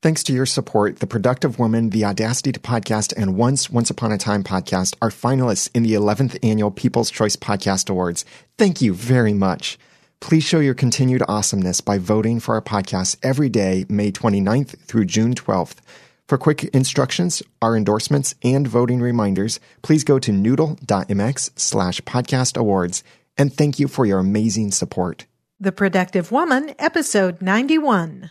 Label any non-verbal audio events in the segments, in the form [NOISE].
Thanks to your support, The Productive Woman, The Audacity to Podcast, and Once, Once Upon a Time podcast are finalists in the 11th Annual People's Choice Podcast Awards. Thank you very much. Please show your continued awesomeness by voting for our podcast every day, May 29th through June 12th. For quick instructions, our endorsements, and voting reminders, please go to noodle.mx slash podcast awards. And thank you for your amazing support. The Productive Woman, episode 91.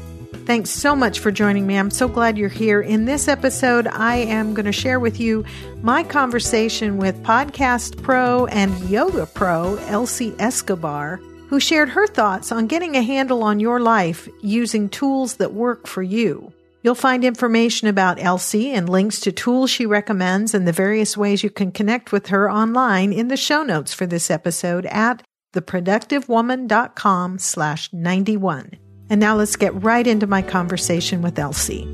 Thanks so much for joining me. I'm so glad you're here. In this episode, I am going to share with you my conversation with podcast pro and yoga pro Elsie Escobar, who shared her thoughts on getting a handle on your life using tools that work for you. You'll find information about Elsie and links to tools she recommends and the various ways you can connect with her online in the show notes for this episode at theproductivewoman.com slash 91. And now let's get right into my conversation with Elsie.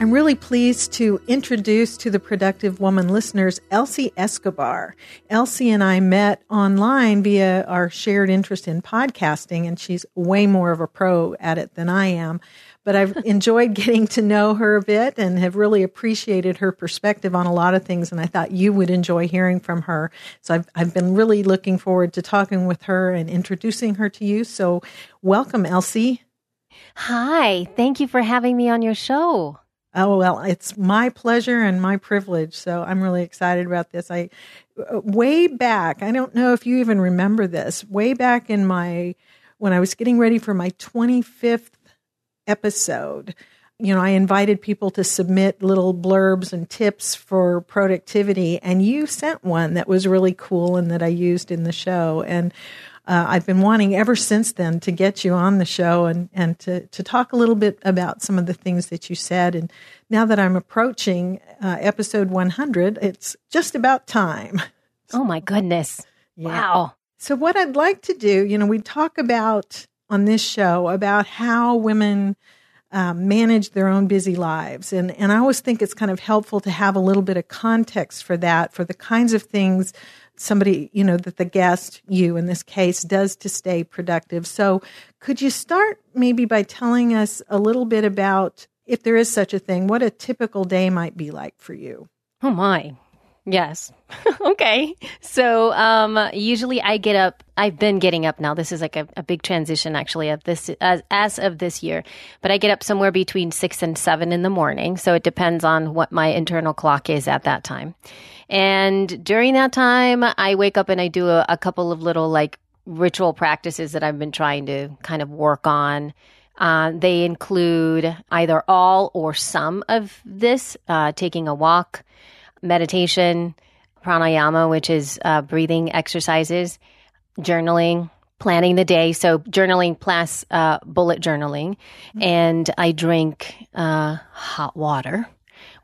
I'm really pleased to introduce to the Productive Woman listeners Elsie Escobar. Elsie and I met online via our shared interest in podcasting, and she's way more of a pro at it than I am but I've [LAUGHS] enjoyed getting to know her a bit and have really appreciated her perspective on a lot of things. And I thought you would enjoy hearing from her. So I've, I've been really looking forward to talking with her and introducing her to you. So welcome, Elsie. Hi. Thank you for having me on your show. Oh, well, it's my pleasure and my privilege. So I'm really excited about this. I, uh, way back, I don't know if you even remember this, way back in my, when I was getting ready for my 25th episode, you know, I invited people to submit little blurbs and tips for productivity, and you sent one that was really cool and that I used in the show. And uh, I've been wanting ever since then to get you on the show and, and to, to talk a little bit about some of the things that you said. And now that I'm approaching uh, episode 100, it's just about time. Oh my goodness. Yeah. Wow. So, what I'd like to do, you know, we talk about on this show about how women um, manage their own busy lives. And, and I always think it's kind of helpful to have a little bit of context for that, for the kinds of things somebody, you know, that the guest, you in this case, does to stay productive. So could you start maybe by telling us a little bit about, if there is such a thing, what a typical day might be like for you? Oh my. Yes. [LAUGHS] okay. So um, usually I get up. I've been getting up now. This is like a, a big transition, actually, of this as, as of this year. But I get up somewhere between six and seven in the morning. So it depends on what my internal clock is at that time. And during that time, I wake up and I do a, a couple of little like ritual practices that I've been trying to kind of work on. Uh, they include either all or some of this, uh, taking a walk meditation, pranayama, which is uh, breathing exercises, journaling, planning the day. So journaling plus uh, bullet journaling, mm-hmm. and I drink uh, hot water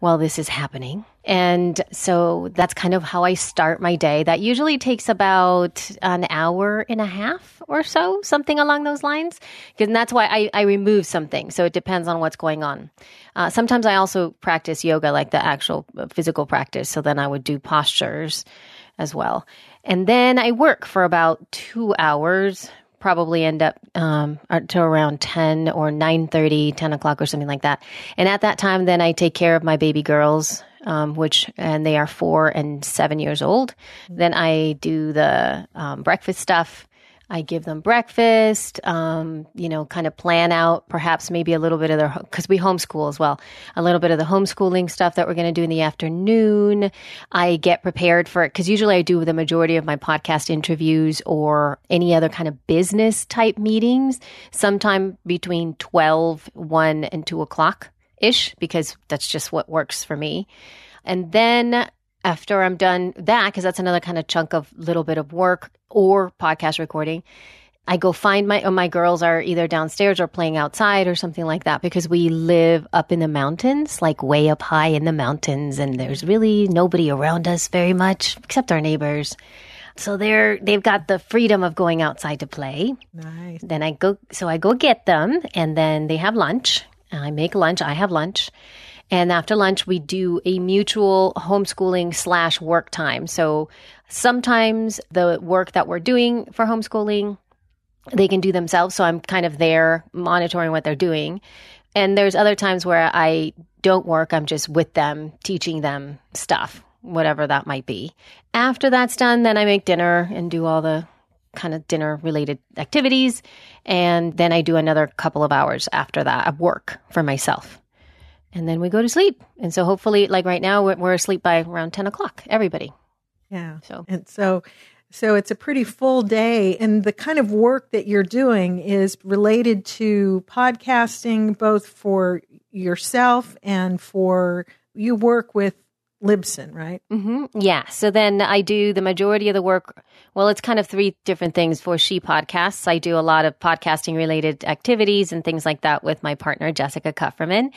while this is happening. And so that's kind of how I start my day. That usually takes about an hour and a half or so, something along those lines. And that's why I, I remove something. So it depends on what's going on. Uh, sometimes I also practice yoga, like the actual uh, physical practice. So then I would do postures as well. And then I work for about two hours, probably end up um, to around 10 or 9.30 10 o'clock or something like that and at that time then i take care of my baby girls um, which and they are four and seven years old. Then I do the um, breakfast stuff. I give them breakfast, um, you know, kind of plan out perhaps maybe a little bit of their, because we homeschool as well, a little bit of the homeschooling stuff that we're going to do in the afternoon. I get prepared for it because usually I do the majority of my podcast interviews or any other kind of business type meetings sometime between 12, 1, and 2 o'clock ish because that's just what works for me. And then after I'm done that, because that's another kind of chunk of little bit of work or podcast recording, I go find my, oh, my girls are either downstairs or playing outside or something like that because we live up in the mountains, like way up high in the mountains. And there's really nobody around us very much except our neighbors. So they're, they've got the freedom of going outside to play. Nice. Then I go, so I go get them and then they have lunch. I make lunch. I have lunch. And after lunch, we do a mutual homeschooling slash work time. So sometimes the work that we're doing for homeschooling, they can do themselves. So I'm kind of there monitoring what they're doing. And there's other times where I don't work. I'm just with them, teaching them stuff, whatever that might be. After that's done, then I make dinner and do all the kind of dinner related activities. And then I do another couple of hours after that of work for myself. And then we go to sleep. And so hopefully, like right now, we're, we're asleep by around 10 o'clock, everybody. Yeah. So- and so so it's a pretty full day and the kind of work that you're doing is related to podcasting both for yourself and for you work with Libsyn, right? hmm Yeah. So then I do the majority of the work. Well, it's kind of three different things for She Podcasts. I do a lot of podcasting related activities and things like that with my partner, Jessica Kupferman.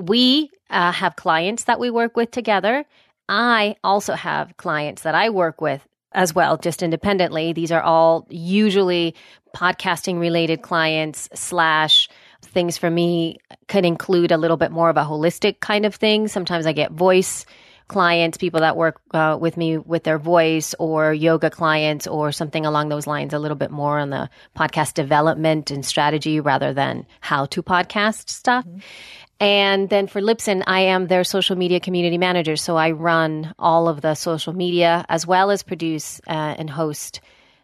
We uh, have clients that we work with together. I also have clients that I work with as well, just independently. These are all usually podcasting related clients slash things for me could include a little bit more of a holistic kind of thing. Sometimes I get voice clients, people that work uh, with me with their voice, or yoga clients, or something along those lines, a little bit more on the podcast development and strategy rather than how to podcast stuff. And then for Libsyn, I am their social media community manager. So I run all of the social media as well as produce uh, and host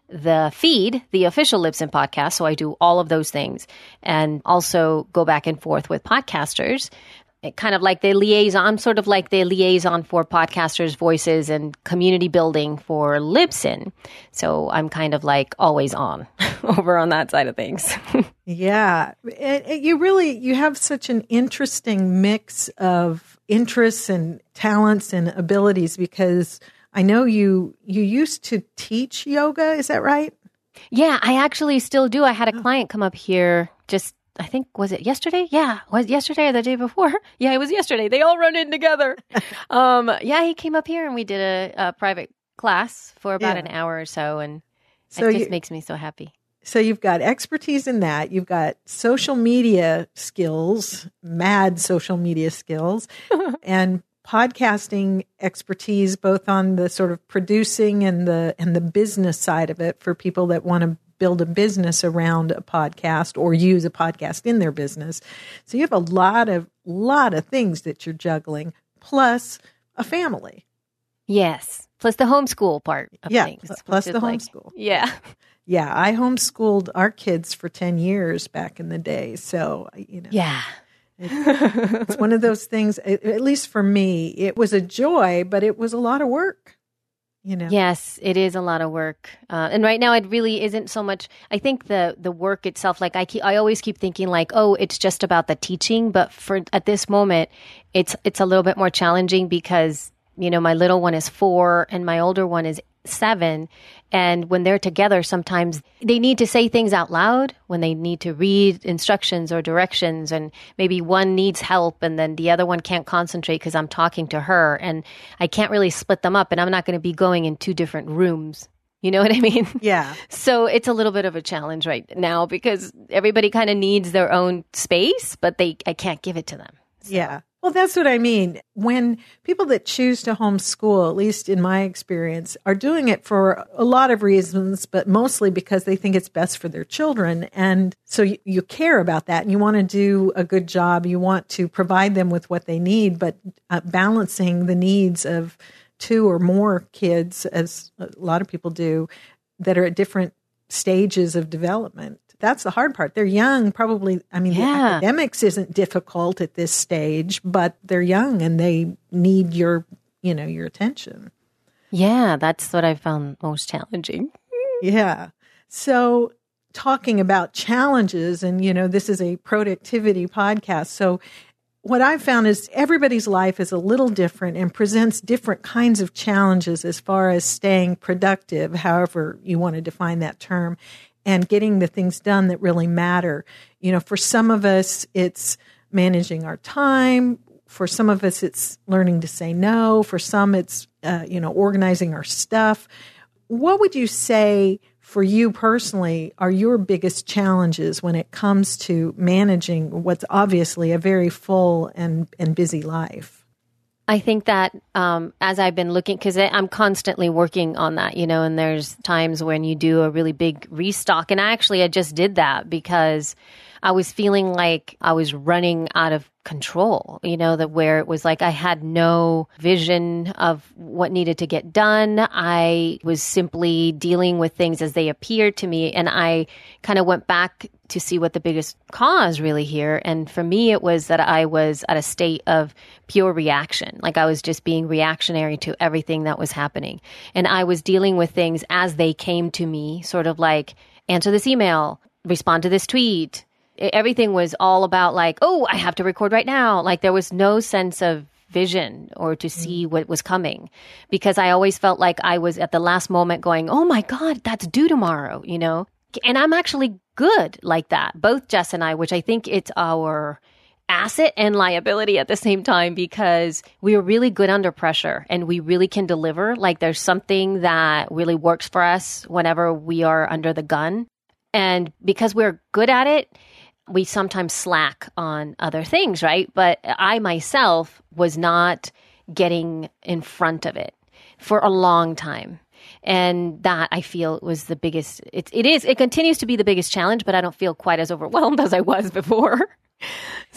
the feed, the official Libsyn podcast. So I do all of those things and also go back and forth with podcasters. It kind of like the liaison, I'm sort of like the liaison for podcasters' voices and community building for Libsyn. So I'm kind of like always on [LAUGHS] over on that side of things. [LAUGHS] Yeah. And, and you really you have such an interesting mix of interests and talents and abilities because I know you you used to teach yoga, is that right? Yeah, I actually still do. I had a oh. client come up here just I think was it yesterday? Yeah, was it yesterday or the day before? [LAUGHS] Yeah, it was yesterday. They all run in together. [LAUGHS] um, yeah, he came up here and we did a, a private class for about Yeah. an hour or so, and So it just you- makes me so happy. So you've got expertise in that. You've got social media skills, mad social media skills, [LAUGHS] and podcasting expertise both on the sort of producing and the and the business side of it for people that want to build a business around a podcast or use a podcast in their business. So you have a lot of lot of things that you're juggling plus a family. Yes, plus the homeschool part of Yeah, things. pl- plus the like- homeschool. Yeah. Yeah, I homeschooled our kids for 10 years back in the day. So, you know, Yeah. it's one of those things, at least for me, it was a joy, but it was a lot of work, you know. Yes, it is a lot of work, uh, and right now it really isn't so much. I think the the work itself, like I keep, I always keep thinking like, oh, it's just about the teaching, but for at this moment, it's it's a little bit more challenging because you know my little one is four and my older one is seven, and when they're together, sometimes they need to say things out loud when they need to read instructions or directions, and maybe one needs help and then the other one can't concentrate because I'm talking to her, and I can't really split them up, and I'm not going to be going in two different rooms. You know what I mean? [LAUGHS] Yeah. So it's a little bit of a challenge right now because everybody kind of needs their own space, but they I can't give it to them. Yeah. Well, that's what I mean. When people that choose to homeschool, at least in my experience, are doing it for a lot of reasons, but mostly because they think it's best for their children. And so you, you care about that and you want to do a good job. You want to provide them with what they need, but uh, balancing the needs of two or more kids, as a lot of people do, that are at different stages of development. That's the hard part. They're young, probably. I mean, the Yeah. academics isn't difficult at this stage, but they're young and they need your, you know, your attention. Yeah, that's what I found most challenging. [LAUGHS] Yeah. So, talking about challenges, and you know, this is a productivity podcast. So, what I've found is everybody's life is a little different and presents different kinds of challenges as far as staying productive, however you want to define that term. And getting the things done that really matter. You know, for some of us, it's managing our time. For some of us, it's learning to say no. For some, it's, uh, you know, organizing our stuff. What would you say for you personally are your biggest challenges when it comes to managing what's obviously a very full and, and busy life? I think that um, as I've been looking, because I'm constantly working on that, you know, and there's times when you do a really big restock. And actually, I just did that because I was feeling like I was running out of control, you know, that where it was like I had no vision of what needed to get done. I was simply dealing with things as they appeared to me. And I kind of went back to see what the biggest cause really here. And for me, it was that I was at a state of pure reaction. Like I was just being reactionary to everything that was happening. And I was dealing with things as they came to me, sort of like answer this email, respond to this tweet, everything was all about like, oh, I have to record right now. Like there was no sense of vision or to see mm. what was coming because I always felt like I was at the last moment going, oh my God, that's due tomorrow, you know? And I'm actually good like that, both Jess and I, which I think it's our asset and liability at the same time because we are really good under pressure and we really can deliver. Like there's something that really works for us whenever we are under the gun. And because we're good at it, we sometimes slack on other things, right? But I myself was not getting in front of it for a long time. And that I feel was the biggest, it, it is, it continues to be the biggest challenge, but I don't feel quite as overwhelmed [LAUGHS] as I was before. [LAUGHS]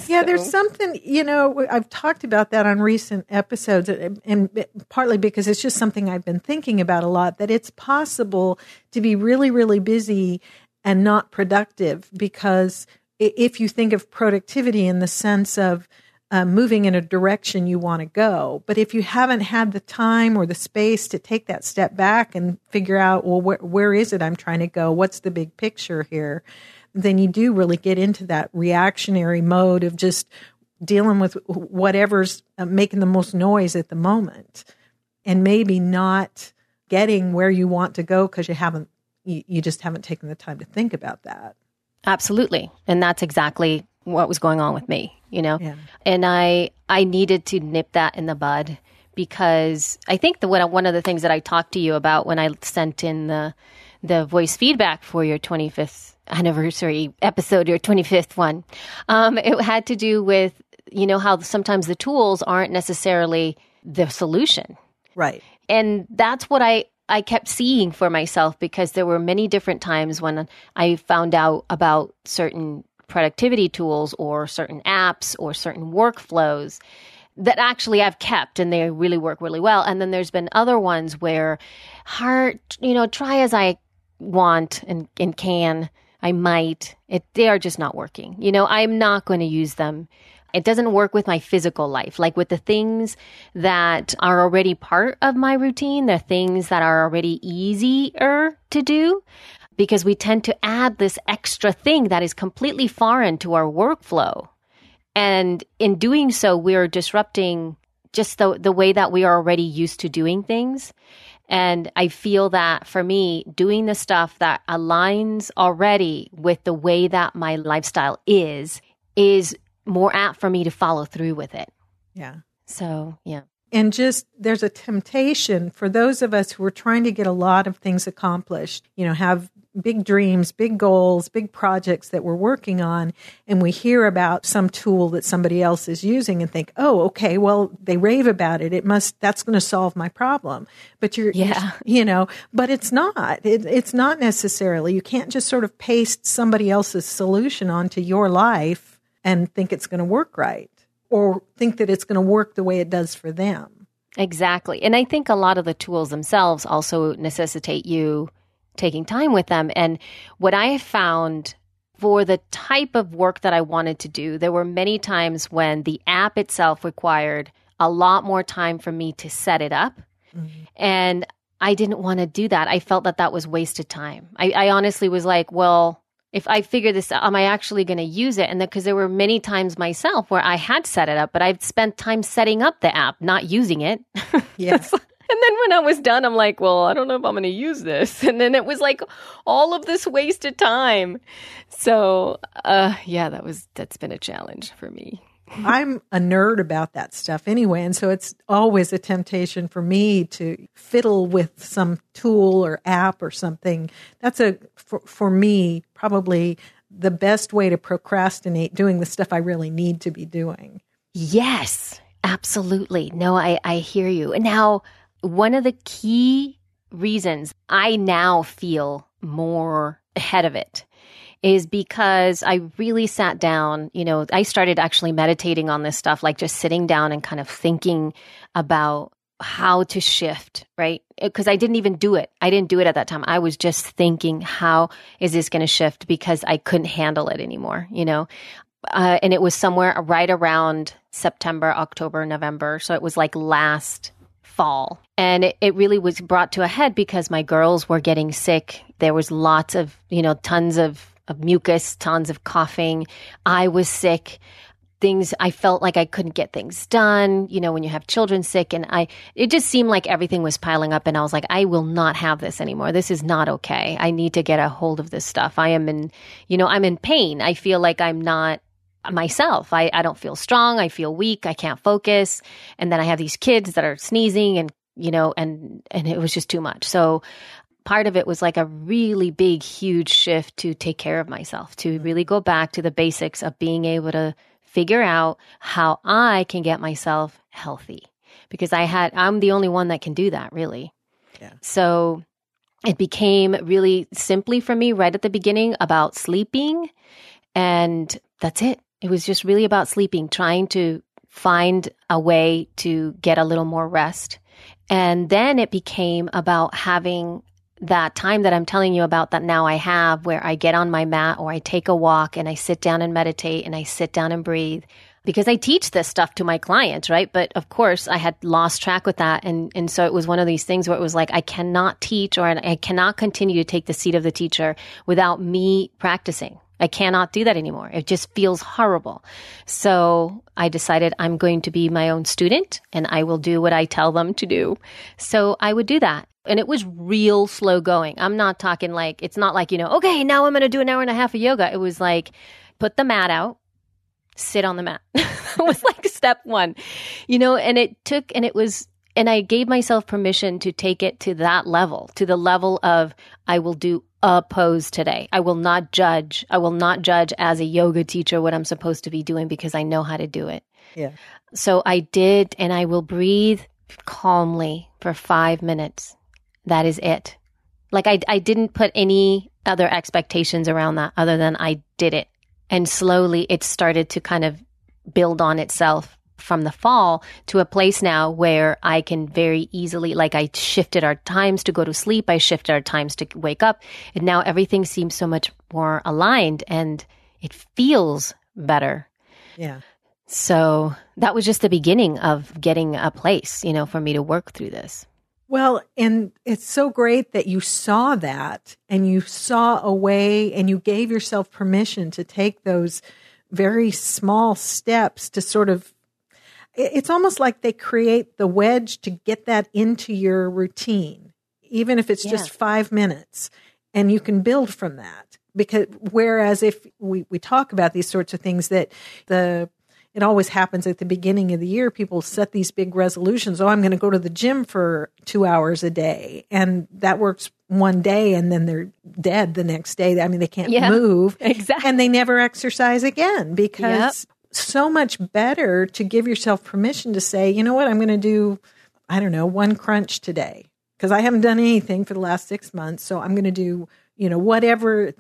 Yeah, there's something, you know, I've talked about that on recent episodes, and partly because it's just something I've been thinking about a lot that it's possible to be really, really busy and not productive because if you think of productivity in the sense of uh, moving in a direction you want to go. But if you haven't had the time or the space to take that step back and figure out, well, where, where is it I'm trying to go? What's the big picture here? Then you do really get into that reactionary mode of just dealing with whatever's uh, making the most noise at the moment and maybe not getting where you want to go because you haven't, you, you just haven't taken the time to think about that. Absolutely. And that's exactly what was going on with me, you know? Yeah. And I I needed to nip that in the bud because I think the one of the things that I talked to you about when I sent in the the voice feedback for your 25th anniversary episode, your 25th one, um, it had to do with you know how sometimes the tools aren't necessarily the solution, right? And that's what I I kept seeing for myself because there were many different times when I found out about certain productivity tools or certain apps or certain workflows that actually I've kept and they really work really well. And then there's been other ones where hard, you know, try as I want and, and can, I might, it, they are just not working. You know, I'm not going to use them it doesn't work with my physical life. Like with the things that are already part of my routine, the things that are already easier to do, because we tend to add this extra thing that is completely foreign to our workflow. And in doing so, we're disrupting just the, the way that we are already used to doing things. And I feel that for me, doing the stuff that aligns already with the way that my lifestyle is, is more apt for me to follow through with it. Yeah. So, yeah. And just there's a temptation for those of us who are trying to get a lot of things accomplished, you know, have big dreams, big goals, big projects that we're working on, and we hear about some tool that somebody else is using and think, oh, okay, well, they rave about it. It must, that's going to solve my problem. But you're, yeah. [LAUGHS] You're, know, but it's not. It, it's not necessarily. You can't just sort of paste somebody else's solution onto your life and think it's going to work right or think that it's going to work the way it does for them. Exactly. And I think a lot of the tools themselves also necessitate you taking time with them. And what I found for the type of work that I wanted to do, there were many times when the app itself required a lot more time for me to set it up. Mm-hmm. And I didn't want to do that. I felt that that was wasted time. I, I honestly was like, well, if I figure this out, am I actually going to use it? And because there were many times myself where I had set it up, but I've spent time setting up the app, not using it. [LAUGHS] Yes. And then when I was done, I'm like, well, I don't know if I'm going to use this. [LAUGHS] And then it was like all of this wasted time. So, uh, yeah, that was, that's been a challenge for me. [LAUGHS] I'm a nerd about that stuff anyway. And so it's always a temptation for me to fiddle with some tool or app or something. That's a, for, for me, probably the best way to procrastinate doing the stuff I really need to be doing. Yes, absolutely. No, I, I hear you. And now, one of the key reasons I now feel more ahead of it is because I really sat down, you know, I started actually meditating on this stuff, like just sitting down and kind of thinking about how to shift, right? Because I didn't even do it. I didn't do it at that time. I was just thinking, how is this going to shift? Because I couldn't handle it anymore, you know? Uh, and it was somewhere right around September, October, November. So it was like last fall. And it, it really was brought to a head because my girls were getting sick. There was lots of, you know, tons of of mucus, tons of coughing. I was sick. Things I felt like I couldn't get things done, you know, when you have children sick and I it just seemed like everything was piling up and I was like I will not have this anymore. This is not okay. I need to get a hold of this stuff. I am in, you know, I'm in pain. I feel like I'm not myself. I, I don't feel strong. I feel weak. I can't focus. And then I have these kids that are sneezing and, you know, and, and it was just too much. So part of it was like a really big, huge shift to take care of myself, to really go back to the basics of being able to figure out how I can get myself healthy. Because I had, I'm the only one that can do that, really. Yeah. So it became really simply for me right at the beginning about sleeping. And that's it. It was just really about sleeping, trying to find a way to get a little more rest. And then it became about having that time that I'm telling you about that now I have where I get on my mat or I take a walk and I sit down and meditate and I sit down and breathe because I teach this stuff to my clients, right? But of course, I had lost track with that. And, and so it was one of these things where it was like, I cannot teach or I cannot continue to take the seat of the teacher without me practicing. I cannot do that anymore. It just feels horrible. So I decided I'm going to be my own student and I will do what I tell them to do. So I would do that and it was real slow going. I'm not talking like, it's not like, you know, okay, now I'm going to do an hour and a half of yoga. It was like, put the mat out, sit on the mat. [LAUGHS] it was like step one, you know, and it took, and it was, and I gave myself permission to take it to that level, to the level of I will do a pose today. I will not judge. I will not judge as a yoga teacher what I'm supposed to be doing because I know how to do it. Yeah. So I did, and I will breathe calmly for five minutes that is it. Like I, I didn't put any other expectations around that other than I did it. And slowly it started to kind of build on itself from the fall to a place now where I can very easily, like I shifted our times to go to sleep. I shifted our times to wake up. And now everything seems so much more aligned and it feels better. Yeah. So that was just the beginning of getting a place, you know, for me to work through this. Well, and it's so great that you saw that and you saw a way and you gave yourself permission to take those very small steps to sort of it's almost like they create the wedge to get that into your routine, even if it's just five minutes, and you can build from that. Because whereas if we, we talk about these sorts of things that the it always happens at the beginning of the year. People set these big resolutions. Oh, I'm going to go to the gym for two hours a day. And that works one day and then they're dead the next day. I mean, they can't yeah, move. [LAUGHS] Exactly. And they never exercise again because yep. So much better to give yourself permission to say, you know what, I'm going to do, I don't know, one crunch today because I haven't done anything for the last six months. So I'm going to do, you know, whatever,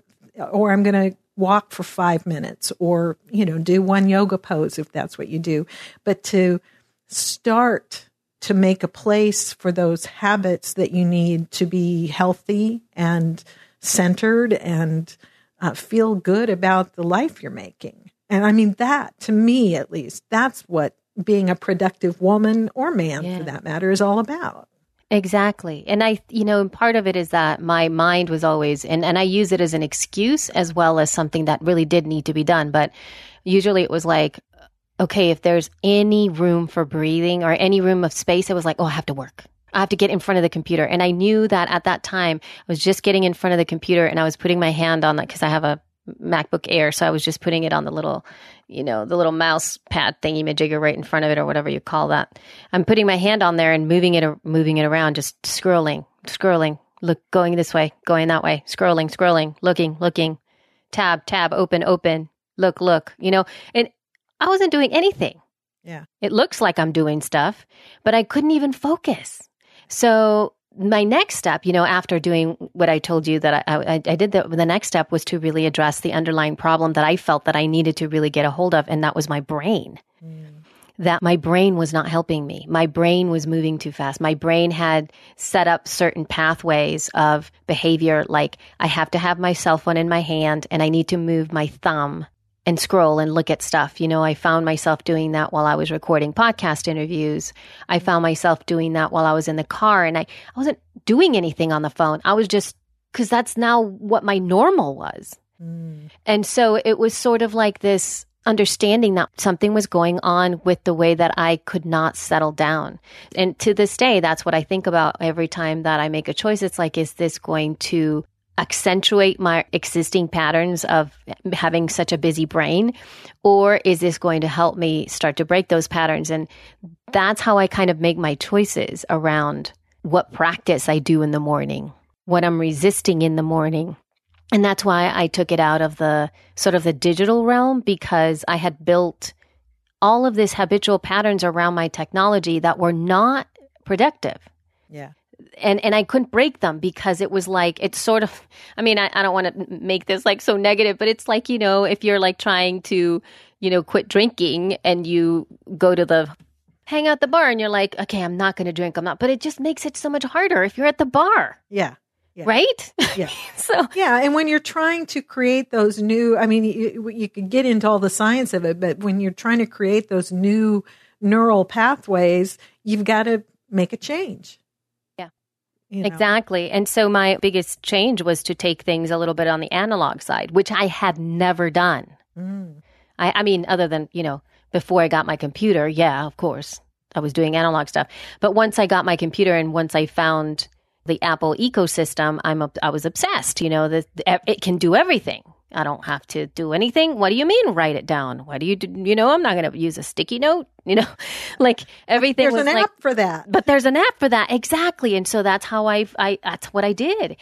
or I'm going to walk for five minutes or, you know, do one yoga pose if that's what you do. But to start to make a place for those habits that you need to be healthy and centered and uh, feel good about the life you're making. And I mean, that to me, at least, that's what being a productive woman or man yeah. for that matter is all about. Exactly. And I, you know, part of it is that my mind was always, and, and I use it as an excuse as well as something that really did need to be done. But usually it was like, okay, if there's any room for breathing or any room of space, it was like, oh, I have to work. I have to get in front of the computer. And I knew that at that time, I was just getting in front of the computer and I was putting my hand on that because I have a MacBook Air. So I was just putting it on the little, you know, the little mouse pad thingy majigger right in front of it or whatever you call that. I'm putting my hand on there and moving it, moving it around, just scrolling, scrolling, look, going this way, going that way, scrolling, scrolling, looking, looking, tab, tab, open, open, look, look, you know, and I wasn't doing anything. Yeah. It looks like I'm doing stuff, but I couldn't even focus. So my next step, you know, after doing what I told you that I, I, I did, the, the next step was to really address the underlying problem that I felt that I needed to really get a hold of, and that was my brain. Mm. That my brain was not helping me. My brain was moving too fast. My brain had set up certain pathways of behavior, like I have to have my cell phone in my hand and I need to move my thumb and scroll and look at stuff. You know, I found myself doing that while I was recording podcast interviews. I found myself doing that while I was in the car and I, I wasn't doing anything on the phone. I was just, because that's now what my normal was. Mm. And so it was sort of like this understanding that something was going on with the way that I could not settle down. And to this day, that's what I think about every time that I make a choice. It's like, is this going to accentuate my existing patterns of having such a busy brain? Or is this going to help me start to break those patterns? And that's how I kind of make my choices around what practice I do in the morning, what I'm resisting in the morning. And that's why I took it out of the sort of the digital realm because I had built all of these habitual patterns around my technology that were not productive. Yeah and and I couldn't break them because it was like it's sort of I mean I, I don't want to make this like so negative but it's like you know if you're like trying to you know quit drinking and you go to the hang out the bar and you're like okay I'm not going to drink I'm not but it just makes it so much harder if you're at the bar. Yeah, yeah. right? Yeah. [LAUGHS] So yeah and when you're trying to create those new I mean you, you could get into all the science of it but when you're trying to create those new neural pathways you've got to make a change you know? Exactly. And so my biggest change was to take things a little bit on the analog side, which I had never done. Mm. I, I mean, other than, you know, before I got my computer, yeah, of course, I was doing analog stuff. But once I got my computer and once I found the Apple ecosystem, I'm I was obsessed. You know, that it can do everything. I don't have to do anything. What do you mean write it down? What do you do? You know, I'm not going to use a sticky note, [LAUGHS] you know, like everything there's was an like, app for that. But there's an app for that. Exactly. And so that's how I, I, that's what I did.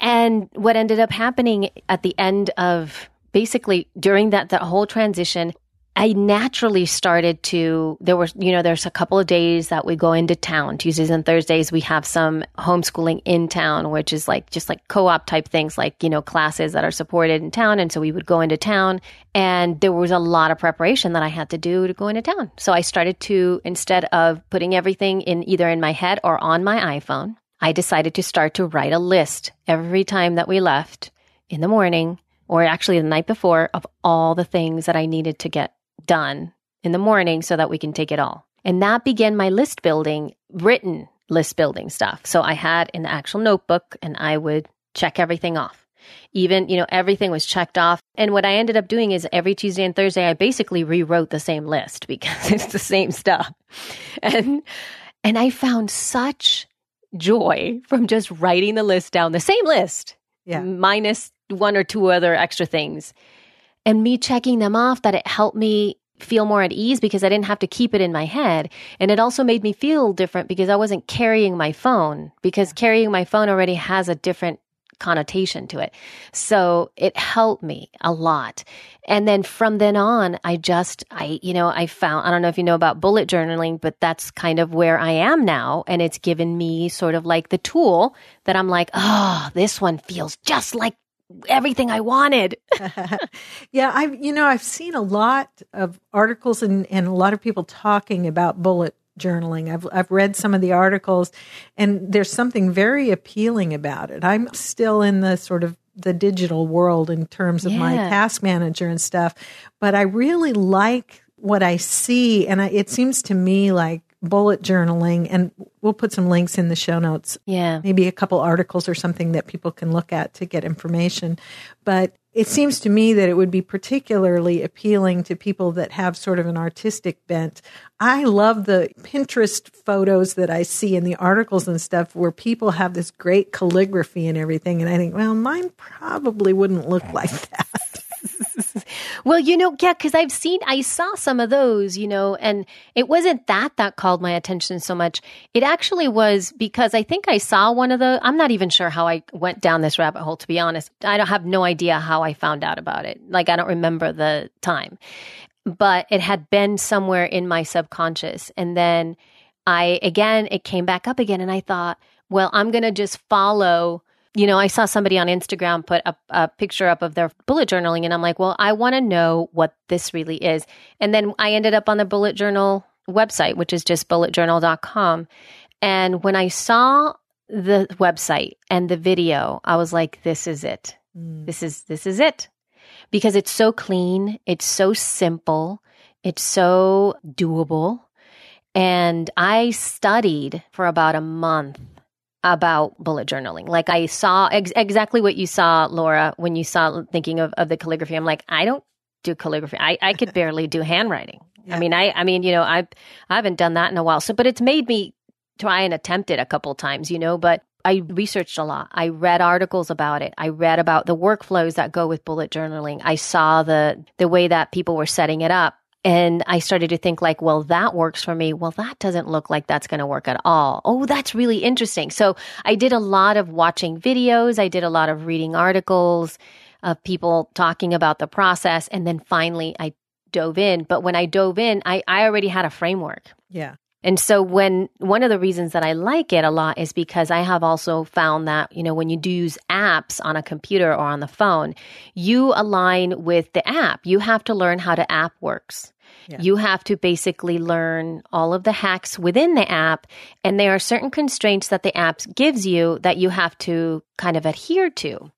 And what ended up happening at the end of basically during that, that whole transition, I naturally started to, there were, you know, there's a couple of days that we go into town. Tuesdays and Thursdays, we have some homeschooling in town, which is like just like co op type things, like, you know, classes that are supported in town. And so we would go into town and there was a lot of preparation that I had to do to go into town. So I started to, instead of putting everything in either in my head or on my iPhone, I decided to start to write a list every time that we left in the morning or actually the night before of all the things that I needed to get done in the morning so that we can take it all. And that began my list building, written list building stuff. So I had an actual notebook and I would check everything off. Even, you know, everything was checked off. And what I ended up doing is every Tuesday and Thursday, I basically rewrote the same list [LAUGHS] because it's the same stuff. And, and I found such joy from just writing the list down, the same list, yeah. minus one or two other extra things and me checking them off that it helped me feel more at ease because I didn't have to keep it in my head. And it also made me feel different because I wasn't carrying my phone because carrying my phone already has a different connotation to it. So it helped me a lot. And then from then on, I just, I, you know, I found, I don't know if you know about bullet journaling, but that's kind of where I am now. And it's given me sort of like the tool that I'm like, oh, this one feels just like everything I wanted. [LAUGHS] yeah, I've you know, I've seen a lot of articles and, and a lot of people talking about bullet journaling. I've I've read some of the articles and there's something very appealing about it. I'm still in the sort of the digital world in terms of yeah. my task manager and stuff, but I really like what I see and I, it seems to me like bullet journaling and we'll put some links in the show notes yeah maybe a couple articles or something that people can look at to get information but it seems to me that it would be particularly appealing to people that have sort of an artistic bent. I love the Pinterest photos that I see in the articles and stuff where people have this great calligraphy and everything. And I think, well, mine probably wouldn't look like that. [LAUGHS] well, you know, yeah, because I've seen, I saw some of those, you know, and it wasn't that that called my attention so much. It actually was because I think I saw one of the, I'm not even sure how I went down this rabbit hole, to be honest. I don't have no idea how I found out about it. Like, I don't remember the time, but it had been somewhere in my subconscious. And then I, again, it came back up again, and I thought, well, I'm going to just follow you know, I saw somebody on Instagram put a, a picture up of their bullet journaling, and I'm like, well, I want to know what this really is. And then I ended up on the bullet journal website, which is just bulletjournal.com. And when I saw the website and the video, I was like, this is it. Mm. This is this is it. Because it's so clean, it's so simple, it's so doable. And I studied for about a month about bullet journaling. Like I saw ex- exactly what you saw, Laura, when you saw thinking of, of the calligraphy. I'm like, I don't do calligraphy. I, I could barely do handwriting. Yeah. I mean, I, I mean, you know, I, I haven't done that in a while. So, but it's made me try and attempt it a couple times, you know, but I researched a lot. I read articles about it. I read about the workflows that go with bullet journaling. I saw the, the way that people were setting it up. And I started to think like, well, that works for me. Well, that doesn't look like that's going to work at all. Oh, that's really interesting. So I did a lot of watching videos. I did a lot of reading articles of people talking about the process. And then finally I dove in. But when I dove in, I, I already had a framework. Yeah. And so when one of the reasons that I like it a lot is because I have also found that, you know, when you do use apps on a computer or on the phone, you align with the app. You have to learn how the app works. Yeah. You have to basically learn all of the hacks within the app and there are certain constraints that the app gives you that you have to kind of adhere to.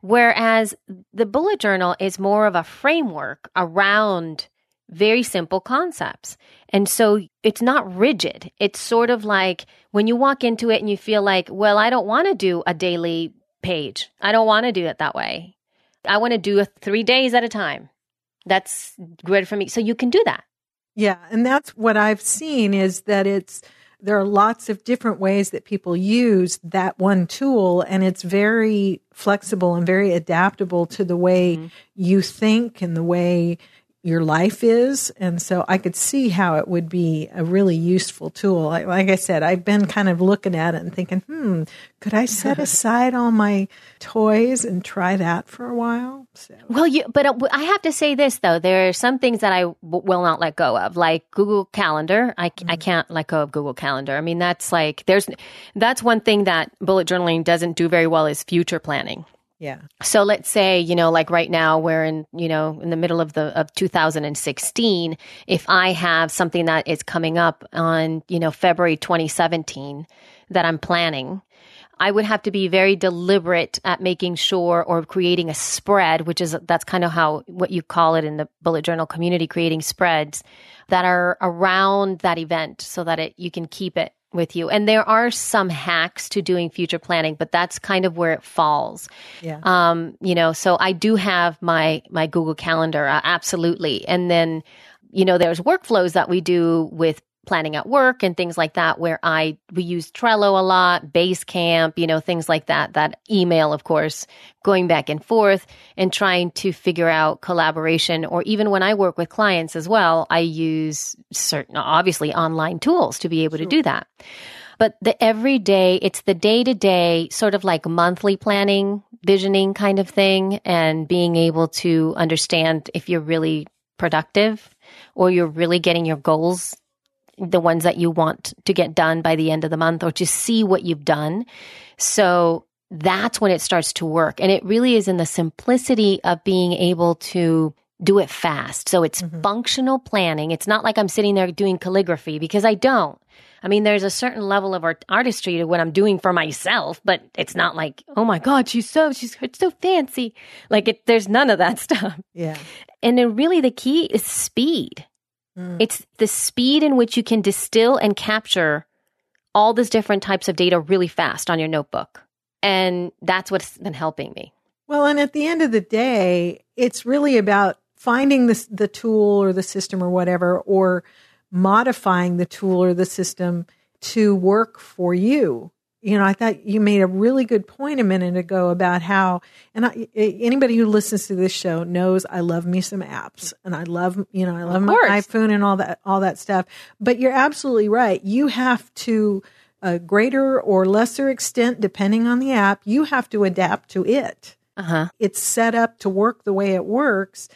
Whereas the bullet journal is more of a framework around very simple concepts. And so it's not rigid. It's sort of like when you walk into it and you feel like, well, I don't want to do a daily page. I don't want to do it that way. I want to do it three days at a time. That's good for me. So you can do that. Yeah. And that's what I've seen is that it's, there are lots of different ways that people use that one tool and it's very flexible and very adaptable to the way mm-hmm. you think and the way your life is. And so I could see how it would be a really useful tool. Like, like, I said, I've been kind of looking at it and thinking, hmm, could I set aside all my toys and try that for a while? So. Well, you, but uh, I have to say this though, there are some things that I w- will not let go of, like Google Calendar. I, mm-hmm. I can't let go of Google Calendar. I mean, that's like, there's, that's one thing that bullet journaling doesn't do very well is future planning. Yeah. So let's say, you know, like right now we're in, you know, in the middle of the of 2016, if I have something that is coming up on, you know, February 2017 that I'm planning, I would have to be very deliberate at making sure or creating a spread, which is that's kind of how what you call it in the bullet journal community, creating spreads that are around that event so that it you can keep it with you. And there are some hacks to doing future planning, but that's kind of where it falls. Yeah. Um, you know, so I do have my my Google Calendar, uh, absolutely. And then, you know, there's workflows that we do with planning at work and things like that where I we use Trello a lot, Basecamp, you know, things like that. That email, of course, going back and forth and trying to figure out collaboration or even when I work with clients as well, I use certain obviously online tools to be able sure. to do that. But the everyday, it's the day to day, sort of like monthly planning, visioning kind of thing, and being able to understand if you're really productive or you're really getting your goals the ones that you want to get done by the end of the month or to see what you've done. So that's when it starts to work. And it really is in the simplicity of being able to do it fast. So it's mm-hmm. functional planning. It's not like I'm sitting there doing calligraphy because I don't. I mean, there's a certain level of art- artistry to what I'm doing for myself, but it's not like, oh my God, she's so, she's it's so fancy. Like it, there's none of that [LAUGHS] stuff. Yeah. And then really the key is speed. Mm. It's the speed in which you can distill and capture all these different types of data really fast on your notebook. And that's what's been helping me. Well, and at the end of the day, it's really about finding the, the tool or the system or whatever, or modifying the tool or the system to work for you. You know, I thought you made a really good point a minute ago about how, and I, anybody who listens to this show knows I love me some apps, and I love, you know, I love my iPhone and all that, all that stuff. But you're absolutely right. You have to, a greater or lesser extent, depending on the app, you have to adapt to it. Uh-huh. It's set up to work the way it works.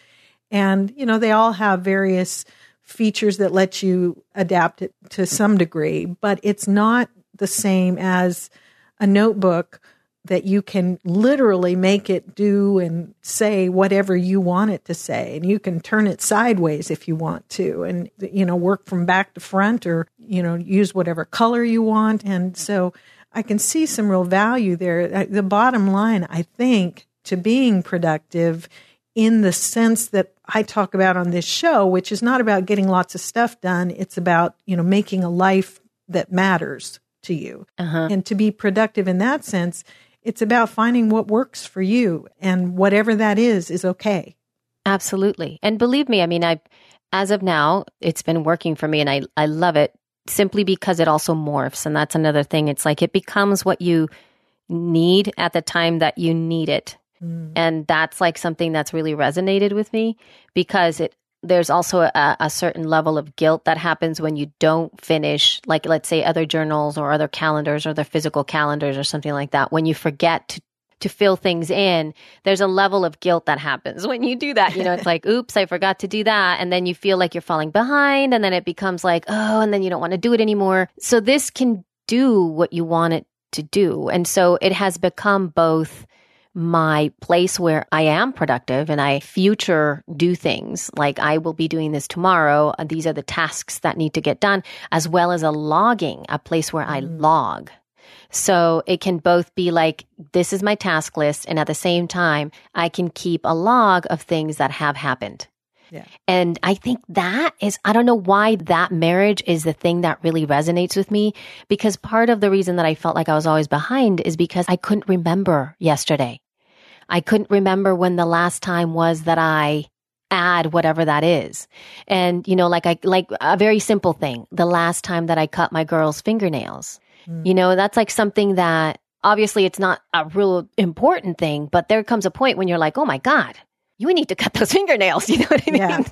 And, you know, they all have various features that let you adapt it to some degree, but it's not the same as a notebook that you can literally make it do and say whatever you want it to say. And you can turn it sideways if you want to and you know work from back to front or you know use whatever color you want. And so i can see some real value there. The bottom line i think to being productive in the sense that I talk about on this show, which is not about getting lots of stuff done. It's about, you know, making a life that matters to you. Uh-huh. And to be productive in that sense, it's about finding what works for you and whatever that is, is okay. Absolutely. And believe me, I mean, I, as of now, it's been working for me and I, I love it simply because it also morphs. And that's another thing. It's like it becomes what you need at the time that you need it. Mm. And that's like something that's really resonated with me because it there's also a, a, certain level of guilt that happens when you don't finish, like let's say other journals or other calendars or their physical calendars or something like that. When you forget to to fill things in, there's a level of guilt that happens [LAUGHS] when you do that. You know, it's like, oops, I forgot to do that. And then you feel like you're falling behind. And then it becomes like, oh, and then you don't want to do it anymore. So this can do what you want it to do. And so it has become both my place where I am productive and I future do things like I will be doing this tomorrow. These are the tasks that need to get done, as well as a logging, a place where I mm. log. So it can both be like, this is my task list. And at the same time, I can keep a log of things that have happened. Yeah. And I think that is, I don't know why that marriage is the thing that really resonates with me because part of the reason that I felt like I was always behind is because I couldn't remember yesterday. I couldn't remember when the last time was that I add whatever that is. And, you know, like I, like a very simple thing, the last time that I cut my girl's fingernails, mm. you know, that's like something that obviously it's not a real important thing, but there comes a point when you're like, oh my God, you need to cut those [LAUGHS] fingernails. You know what I mean? Yeah.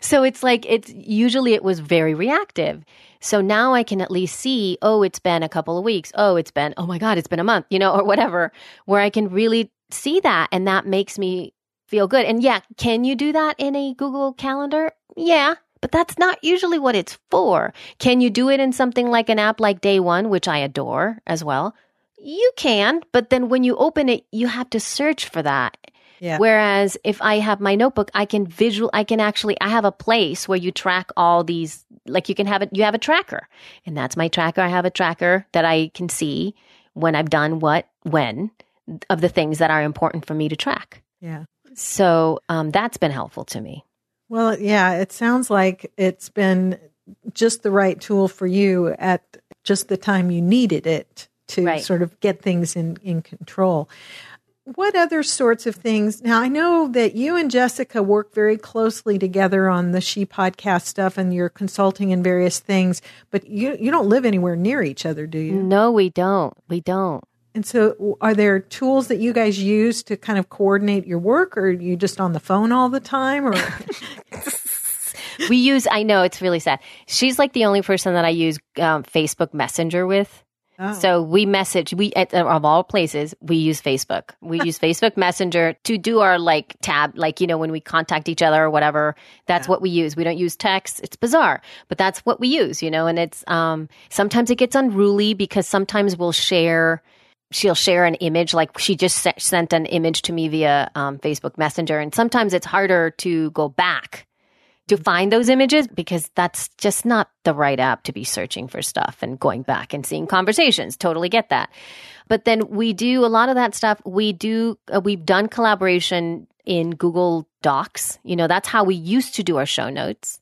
So it's like, it's usually it was very reactive. So now I can at least see, oh, it's been a couple of weeks. Oh, it's been, oh my God, it's been a month, you know, [LAUGHS] or whatever, where I can really see that. And that makes me feel good. And yeah, can you do that in a Google Calendar? Yeah. But that's not usually what it's for. Can you do it in something like an app like Day One, which I adore as well? You can, but then when you open it, you have to search for that. Yeah. Whereas if I have my notebook, I can visual, I can actually, I have a place where you track all these, like you can have it, you have a tracker and that's my tracker. I have a tracker that I can see when I've done what, when of the things that are important for me to track. Yeah. So um, that's been helpful to me. Well, yeah, it sounds like it's been just the right tool for you at just the time you needed it to right. sort of get things in, in control what other sorts of things? Now, I know that you and Jessica work very closely together on the She podcast stuff and you're consulting in various things, but you, you don't live anywhere near each other, do you? No, we don't. We don't. And so, are there tools that you guys use to kind of coordinate your work, or are you just on the phone all the time? Or [LAUGHS] we use, I know it's really sad. She's like the only person that I use um, Facebook Messenger with. Oh. So we message, we, at, of all places, we use Facebook. We [LAUGHS] use Facebook Messenger to do our like tab, like, you know, when we contact each other or whatever, that's yeah. what we use. We don't use text. It's bizarre, but that's what we use, you know, and it's, um, sometimes it gets unruly because sometimes we'll share, she'll share an image like she just sent an image to me via um, facebook messenger and sometimes it's harder to go back to find those images because that's just not the right app to be searching for stuff and going back and seeing conversations. Totally get that. But then we do a lot of that stuff. We do, uh, we've done collaboration in Google Docs. You know, that's how we used to do our show notes.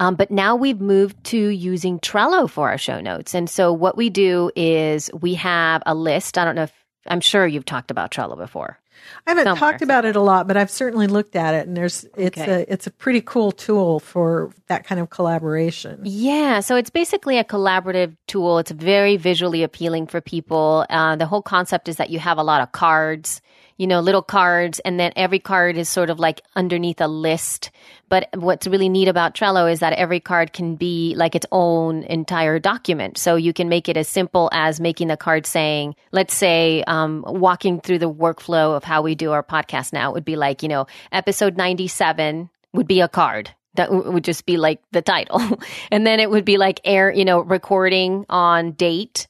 Um, but now we've moved to using Trello for our show notes. And so what we do is we have a list. I don't know if I'm sure you've talked about Trello before. I haven't Somewhere. talked about it a lot, but I've certainly looked at it, and there's it's Okay. a it's a pretty cool tool for that kind of collaboration. Yeah, so it's basically a collaborative tool. It's very visually appealing for people. Uh, the whole concept is that you have a lot of cards, you know, little cards, and then every card is sort of like underneath a list. But what's really neat about Trello is that every card can be like its own entire document. So you can make it as simple as making the card saying, let's say, um, walking through the workflow of how we do our podcast now. It would be like, you know, episode 97 would be a card that would just be like the title. [LAUGHS] and then it would be like air, you know, recording on date,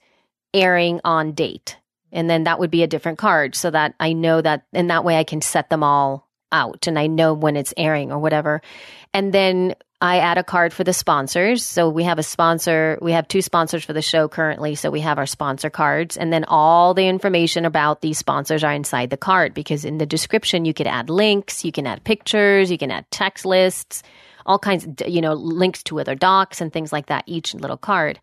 airing on date. And then that would be a different card so that I know that, and that way I can set them all out and I know when it's airing or whatever. And then I add a card for the sponsors. So we have a sponsor, we have two sponsors for the show currently. So we have our sponsor cards and then all the information about these sponsors are inside the card because in the description you could add links, you can add pictures, you can add text lists, all kinds of, you know, links to other docs and things like that, each little card.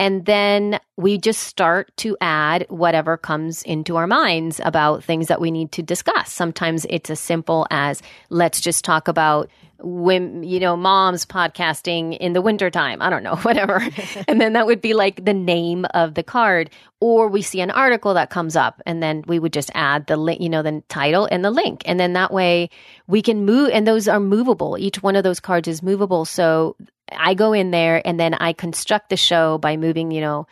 And then we just start to add whatever comes into our minds about things that we need to discuss. Sometimes it's as simple as let's just talk about women, you know, moms podcasting in the wintertime. I don't know, [LAUGHS] whatever. [LAUGHS] and then that would be like the name of the card. Or we see an article that comes up and then we would just add the link, you know, the title and the link. And then that way we can move, and those are movable. Each one of those cards is movable. So I go in there and then I construct the show by moving, you know,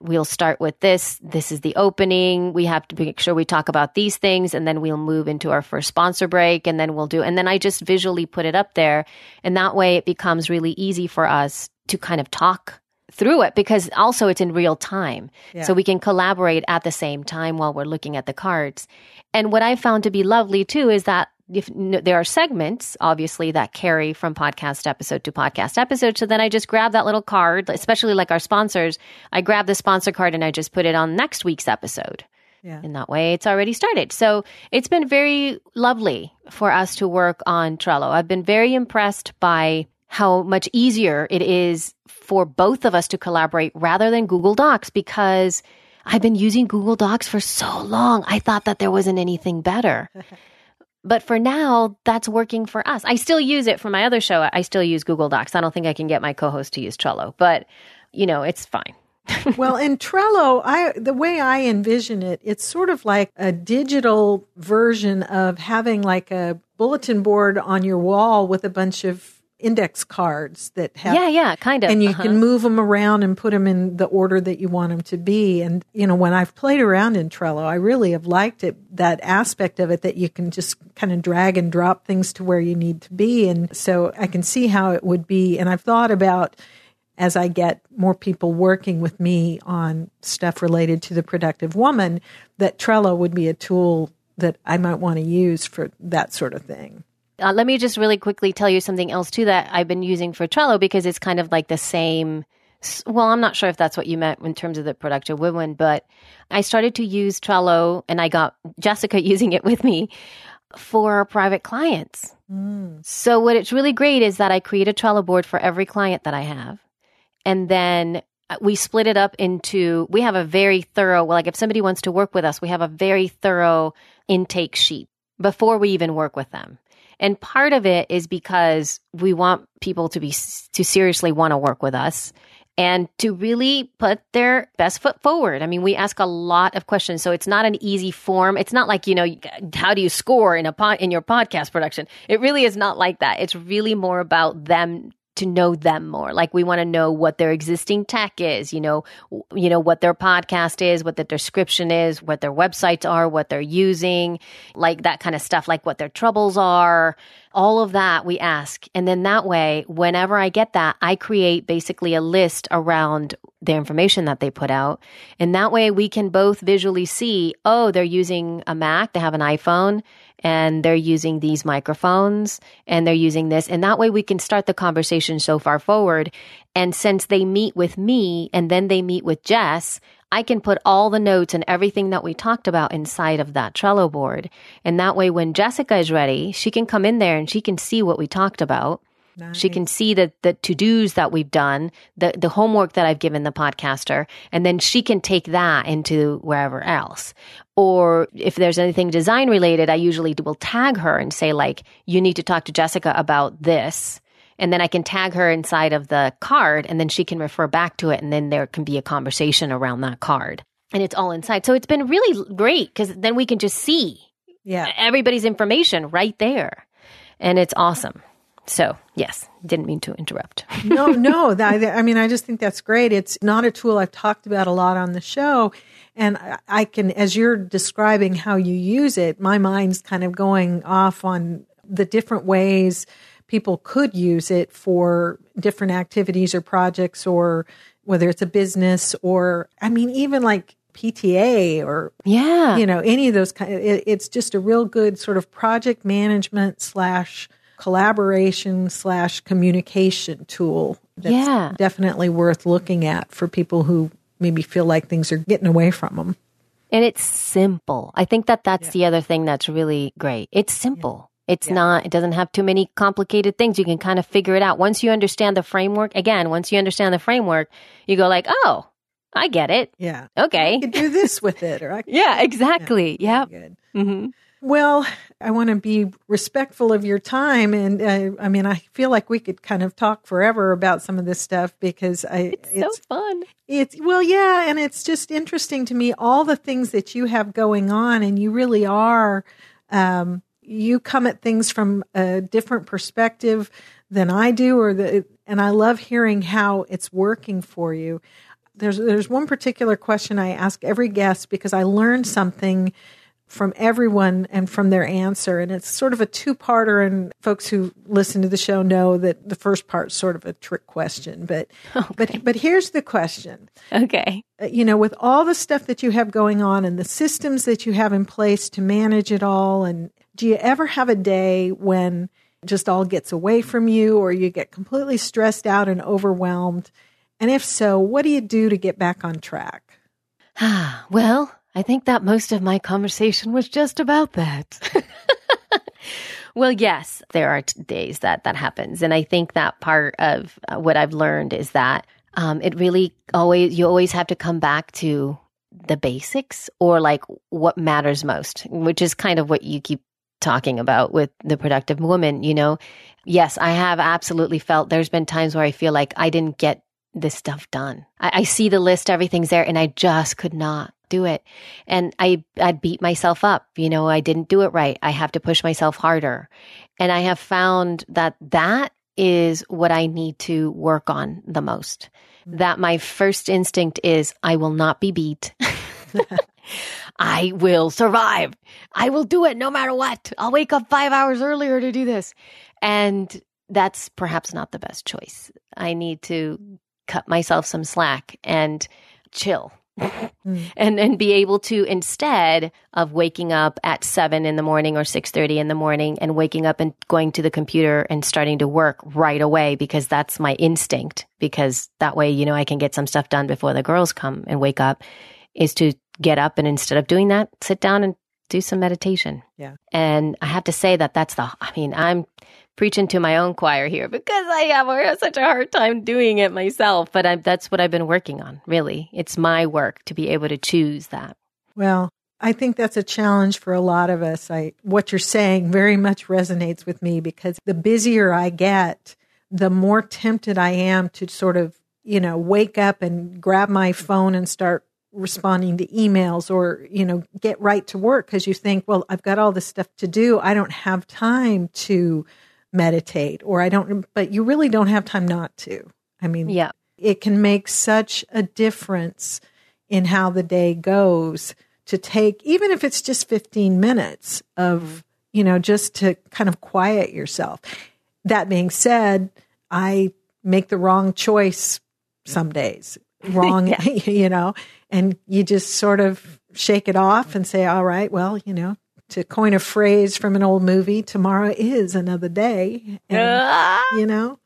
we'll start with this. This is the opening. We have to make sure we talk about these things and then we'll move into our first sponsor break and then we'll do, and then I just visually put it up there. And that way it becomes really easy for us to kind of talk through it because also it's in real time. Yeah. So we can collaborate at the same time while we're looking at the cards. And what I found to be lovely too is that if there are segments, obviously, that carry from podcast episode to podcast episode. So then I just grab that little card, especially like our sponsors. I grab the sponsor card and I just put it on next week's episode. Yeah. And that way it's already started. So it's been very lovely for us to work on Trello. I've been very impressed by how much easier it is for both of us to collaborate rather than Google Docs because I've been using Google Docs for so long. I thought that there wasn't anything better. [LAUGHS] But for now, that's working for us. I still use it for my other show. I still use Google Docs. I don't think I can get my co-host to use Trello, but you know, it's fine. [LAUGHS] well, in Trello, I the way I envision it, it's sort of like a digital version of having like a bulletin board on your wall with a bunch of index cards that have yeah, yeah, kind of. and you Uh-huh. can move them around and put them in the order that you want them to be. And you know, when I've played around in Trello, I really have liked it that aspect of it that you can just kind of drag and drop things to where you need to be. And so I can see how it would be. And I've thought about as I get more people working with me on stuff related to the productive woman, that Trello would be a tool that I might want to use for that sort of thing. Uh, let me just really quickly tell you something else too that I've been using for Trello because it's kind of like the same. Well, I'm not sure if that's what you meant in terms of the productive women, but I started to use Trello and I got Jessica [LAUGHS] using it with me for our private clients. So what it's really great is that I create a Trello board for every client that I have. And then uh, we split it up into, we have a very thorough, well, like if somebody wants to work with us, we have a very thorough intake sheet before we even work with them. And part of it is because we want people to be, to seriously want to work with us and to really put their best foot forward. I mean, we ask a lot of questions, so it's not an easy form. It's not like you know, how do you score in a pod, in your podcast production? It really is not like that. It's really more about them to know them more. Like we want to know what their existing tech is, you know, you know what their podcast is, what the description is, what their websites are, what they're using, like that kind of stuff, like what their troubles are. All of that we ask. And then that way, whenever I get that, I create basically a list around the information that they put out. And that way we can both visually see, oh, they're using a Mac, they have an iPhone, and they're using these microphones and they're using this. And that way we can start the conversation so far forward. And since they meet with me and then they meet with Jess, I can put all the notes and everything that we talked about inside of that Trello board. And that way, when Jessica is ready, she can come in there and she can see what we talked about. She can see the the to dos that we've done, the the homework that I've given the podcaster, and then she can take that into wherever else. Or if there's anything design related, I usually will tag her and say like, "You need to talk to Jessica about this." And then I can tag her inside of the card, and then she can refer back to it, and then there can be a conversation around that card, and it's all inside. So it's been really great because then we can just see Yeah. everybody's information right there, and it's awesome. So yes, didn't mean to interrupt. no, [LAUGHS] no. That, I mean, I just think that's great. It's not a tool I've talked about a lot on the show. And I- I can, as you're describing how you use it, my mind's kind of going off on the different ways people could use it for different activities or projects, or whether it's a business or, I mean, even like PTA or Yeah, you know any of those kind it, it's just a real good sort of project management slash collaboration slash communication tool that's Yeah. definitely worth looking at for people who maybe feel like things are getting away from them and it's simple. I think that that's the other thing that's really great. It's simple. It's not. It doesn't have too many complicated things. You can kind of figure it out once you understand the framework. Again, once you understand the framework, you go like, "Oh, I get it. yeah Okay, I could do this with it or I [LAUGHS] yeah, exactly. Yep. good hmm Well, I want to be respectful of your time, and uh, I mean, I feel like we could kind of talk forever about some of this stuff because I So fun. It's well, yeah, and it's just interesting to me all the things that you have going on, and you really are. Um, you come at things from a different perspective than I do, or the, and I love hearing how it's working for you. There's there's one particular question I ask every guest because I learned something from everyone and from their answer. And it's sort of a two parter. And folks who listen to the show know that the first part's sort of a trick question. But, [LAUGHS] but, but here's the question. Okay. Uh, You know, with all the stuff that you have going on and the systems that you have in place to manage it all, and do you ever have a day when just all gets away from you or you get completely stressed out and overwhelmed? And if so, what do you do to get back on track? Ah, [SIGHS] well, I think that most of my conversation was just about that. [LAUGHS] well, yes, there are days that that happens, and I think that part of uh, what I've learned is that um, it really always you always have to come back to the basics or like what matters most, which is kind of what you keep talking about with the productive woman. You know, yes, I have absolutely felt there's been times where I feel like I didn't get this stuff done. I, I see the list, everything's there, and I just could not do it. And I, I beat myself up. You know, I didn't do it right. I have to push myself harder. And I have found that that is what I need to work on the most. Hmm. That my first instinct is I will not be beat. [LAUGHS] [LAUGHS] I will survive. I will do it no matter what. I'll wake up five hours earlier to do this. And that's perhaps not the best choice. I need to cut myself some slack and chill. Hmm. [LAUGHS] and and be able to instead of waking up at seven in the morning or six thirty in the morning and waking up and going to the computer and starting to work right away because that's my instinct because that way you know I can get some stuff done before the girls come and wake up is to get up and instead of doing that sit down and do some meditation Yeah. and I have to say that that's the I mean I'm preaching to my own choir here because I have such a hard time doing it myself. But I, that's what I've been working on, really. It's my work to be able to choose that. Well, I think that's a challenge for a lot of us. I what you're saying very much resonates with me because the busier I get, the more tempted I am to sort of, you know, wake up and grab my phone and start responding to emails or, you know, get right to work because you think, well, I've got all this stuff to do. I don't have time to meditate or I don't but you really don't have time not to. I mean, Yeah. it can make such a difference in how the day goes to take even if it's just 15 minutes of you know just to kind of quiet yourself that being said i make the wrong choice some days [LAUGHS] wrong [LAUGHS] you know and you just sort of shake it off and say all right well you know to coin a phrase from an old movie tomorrow is another day and, ah. you know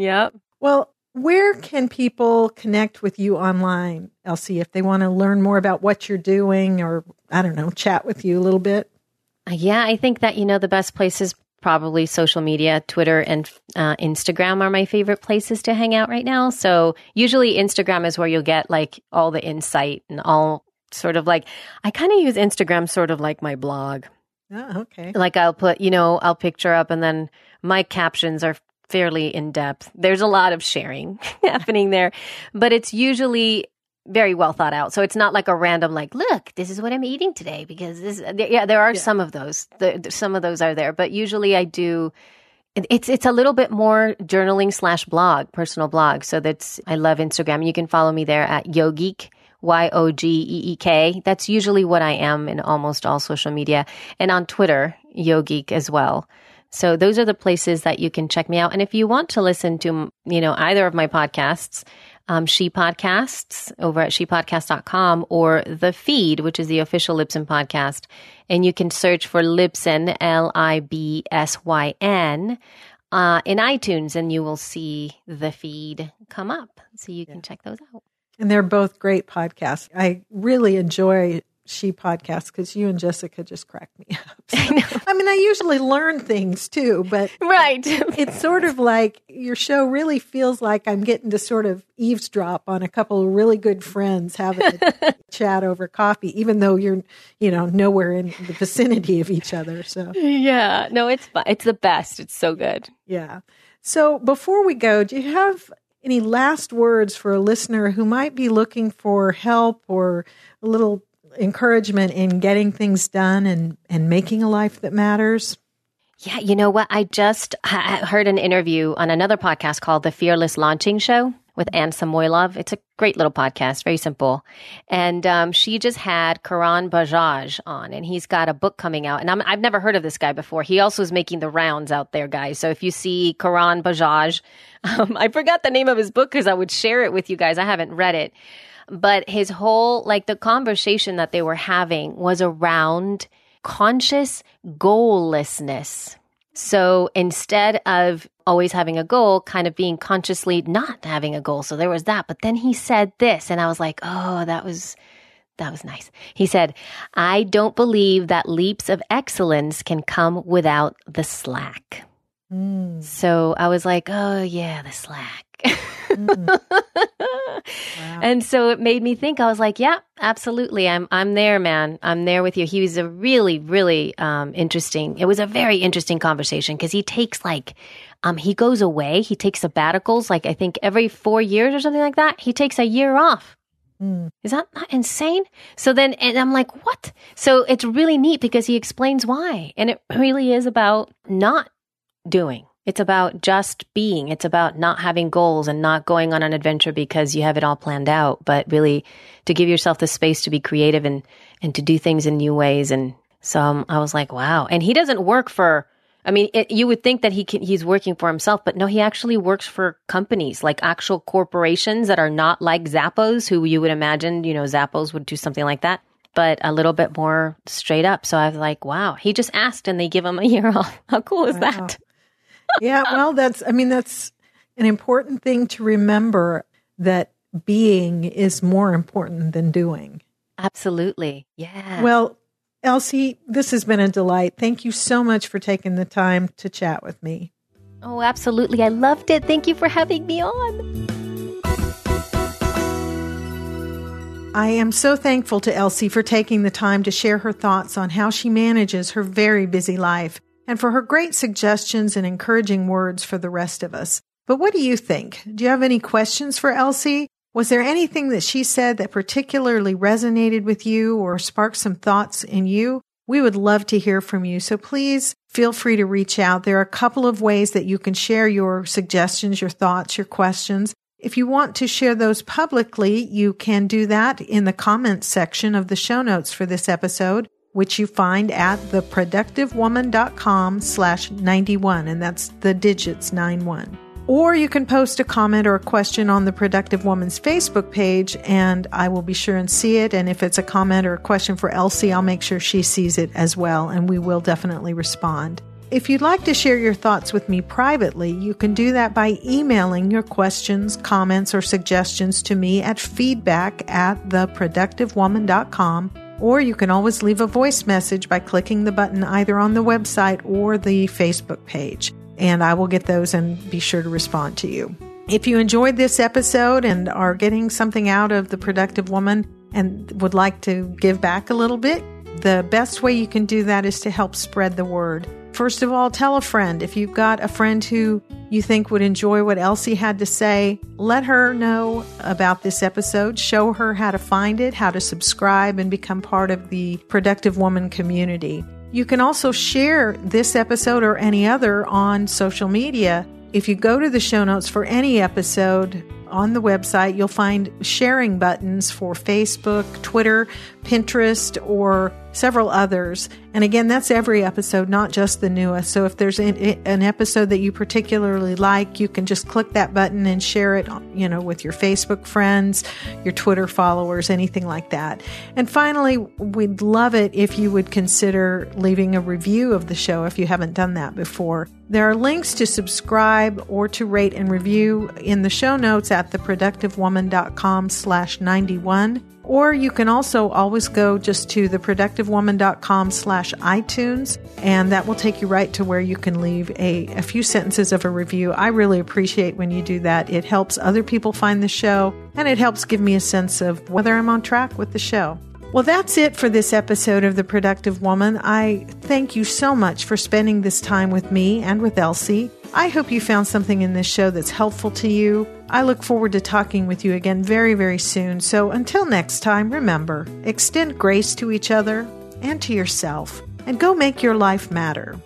Yep. well, where can people connect with you online, Elsie, if they want to learn more about what you're doing or, I don't know, chat with you a little bit? Uh, yeah, I think that, you know, the best place is probably social media, Twitter and uh, Instagram are my favorite places to hang out right now. So usually Instagram is where you'll get like all the insight and all sort of like, I kind of use Instagram sort of like my blog. Oh, okay. Like I'll put, you know, I'll picture up and then my captions are fairly in depth. There's a lot of sharing [LAUGHS] happening there, but it's usually very well thought out. So it's not like a random like, look, this is what I'm eating today because this. Yeah, there are yeah. some of those. The, some of those are there, but usually I do. It's it's a little bit more journaling slash blog, personal blog. So that's I love Instagram. You can follow me there at Yogeek. Y O G E E K. That's usually what I am in almost all social media and on Twitter, Yogeek as well. So those are the places that you can check me out. And if you want to listen to, you know, either of my podcasts, um, She Podcasts over at shepodcast.com or The Feed, which is the official Libsyn podcast. And you can search for Libsyn, L I B S Y N, uh, in iTunes, and you will see The Feed come up. So you can yeah. check those out. And they're both great podcasts. I really enjoy she podcast because you and Jessica just cracked me up. [LAUGHS] So, I, I, mean, I usually learn things too, but [LAUGHS] right, it's sort of like your show really feels like I'm getting to sort of eavesdrop on a couple of really good friends having a [LAUGHS] chat over coffee, even though you're, you know, nowhere in the vicinity of each other. So yeah, no, it's fun. It's the best. It's so good. Yeah. So before we go, do you have any last words for a listener who might be looking for help or a little encouragement in getting things done and, and making a life that matters? Yeah, you know what? I just heard an interview on another podcast called The Fearless Launching Show with Anne Samoilov. It's a great little podcast, very simple. And um, she just had Karan Bajaj on, and he's got a book coming out. And i have never heard of this guy before. He also is making the rounds out there, guys. So if you see Karan Bajaj, [LAUGHS] um, I forgot the name of his book because I would share it with you guys. I haven't read it but his whole like the conversation that they were having was around conscious goallessness. So instead of always having a goal, kind of being consciously not having a goal. So there was that. But then he said this, and I was like, oh, that was. That was nice. He said, I don't believe that leaps of excellence can come without the slack. Mm. So I was like, oh, yeah, the slack. [LAUGHS] mm. [LAUGHS] wow. And so it made me think. I was like, "Yeah, absolutely. I'm I'm there, man. I'm there with you." He was a really really um, interesting. It was a very interesting conversation because he takes like um, he goes away. He takes sabbaticals, like I think every four years or something like that. He takes a year off. Mm. Is that not insane? So then, and I'm like, what? So it's really neat because he explains why. And it really is about not doing. It's about just being. It's about not having goals and not going on an adventure because you have it all planned out, but really to give yourself the space to be creative and, and to do things in new ways. And so um, I was like, wow. And he doesn't work for, I mean, it, you would think that he can, he's working for himself, but no, he actually works for companies, like actual corporations that are not like Zappos, who you would imagine, you know, Zappos would do something like that but a little bit more straight up. So I was like, wow, he just asked and they give him a year off. [LAUGHS] How cool is wow. that? Yeah, well, that's, I mean, that's an important thing to remember that being is more important than doing. Absolutely. Yeah. Well, Elsie, this has been a delight. Thank you so much for taking the time to chat with me. Oh, absolutely. I loved it. Thank you for having me on. I am so thankful to Elsie for taking the time to share her thoughts on how she manages her very busy life and for her great suggestions and encouraging words for the rest of us. But what do you think? Do you have any questions for Elsie? Was there anything that she said that particularly resonated with you or sparked some thoughts in you? We would love to hear from you. So please feel free to reach out. There are a couple of ways that you can share your suggestions, your thoughts, your questions. If you want to share those publicly, you can do that in the comments section of the show notes for this episode which you find at theproductivewoman.com slash 91, and that's the digits 91. Or you can post a comment or a question on the Productive Woman's Facebook page, and I will be sure and see it. And if it's a comment or a question for Elsie, I'll make sure she sees it as well, and we will definitely respond. If you'd like to share your thoughts with me privately, you can do that by emailing your questions, comments, or suggestions to me at feedback at theproductivewoman.com or you can always leave a voice message by clicking the button either on the website or the Facebook page. And I will get those and be sure to respond to you. If you enjoyed this episode and are getting something out of the productive woman and would like to give back a little bit, the best way you can do that is to help spread the word. First of all, tell a friend. If you've got a friend who you think would enjoy what Elsie had to say, let her know about this episode. Show her how to find it, how to subscribe, and become part of the Productive Woman community. You can also share this episode or any other on social media. If you go to the show notes for any episode, on the website, you'll find sharing buttons for Facebook, Twitter, Pinterest, or several others. And again, that's every episode, not just the newest. So if there's an, episode that you particularly like, you can just click that button and share it, you know, with your Facebook friends, your Twitter followers, anything like that. And finally, we'd love it if you would consider leaving a review of the show if you haven't done that before. There are links to subscribe or to rate and review in the show notes at theproductivewoman.com slash 91. Or you can also always go just to theproductivewoman.com slash iTunes, and that will take you right to where you can leave a, a few sentences of a review. I really appreciate when you do that. It helps other people find the show, and it helps give me a sense of whether I'm on track with the show. Well, that's it for this episode of The Productive Woman. I thank you so much for spending this time with me and with Elsie. I hope you found something in this show that's helpful to you. I look forward to talking with you again very, very soon. So until next time, remember extend grace to each other and to yourself, and go make your life matter.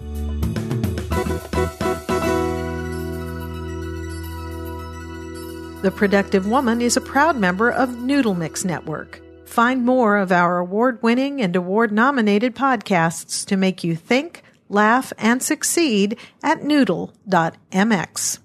The Productive Woman is a proud member of Noodle Mix Network. Find more of our award winning and award nominated podcasts to make you think, laugh, and succeed at noodle.mx.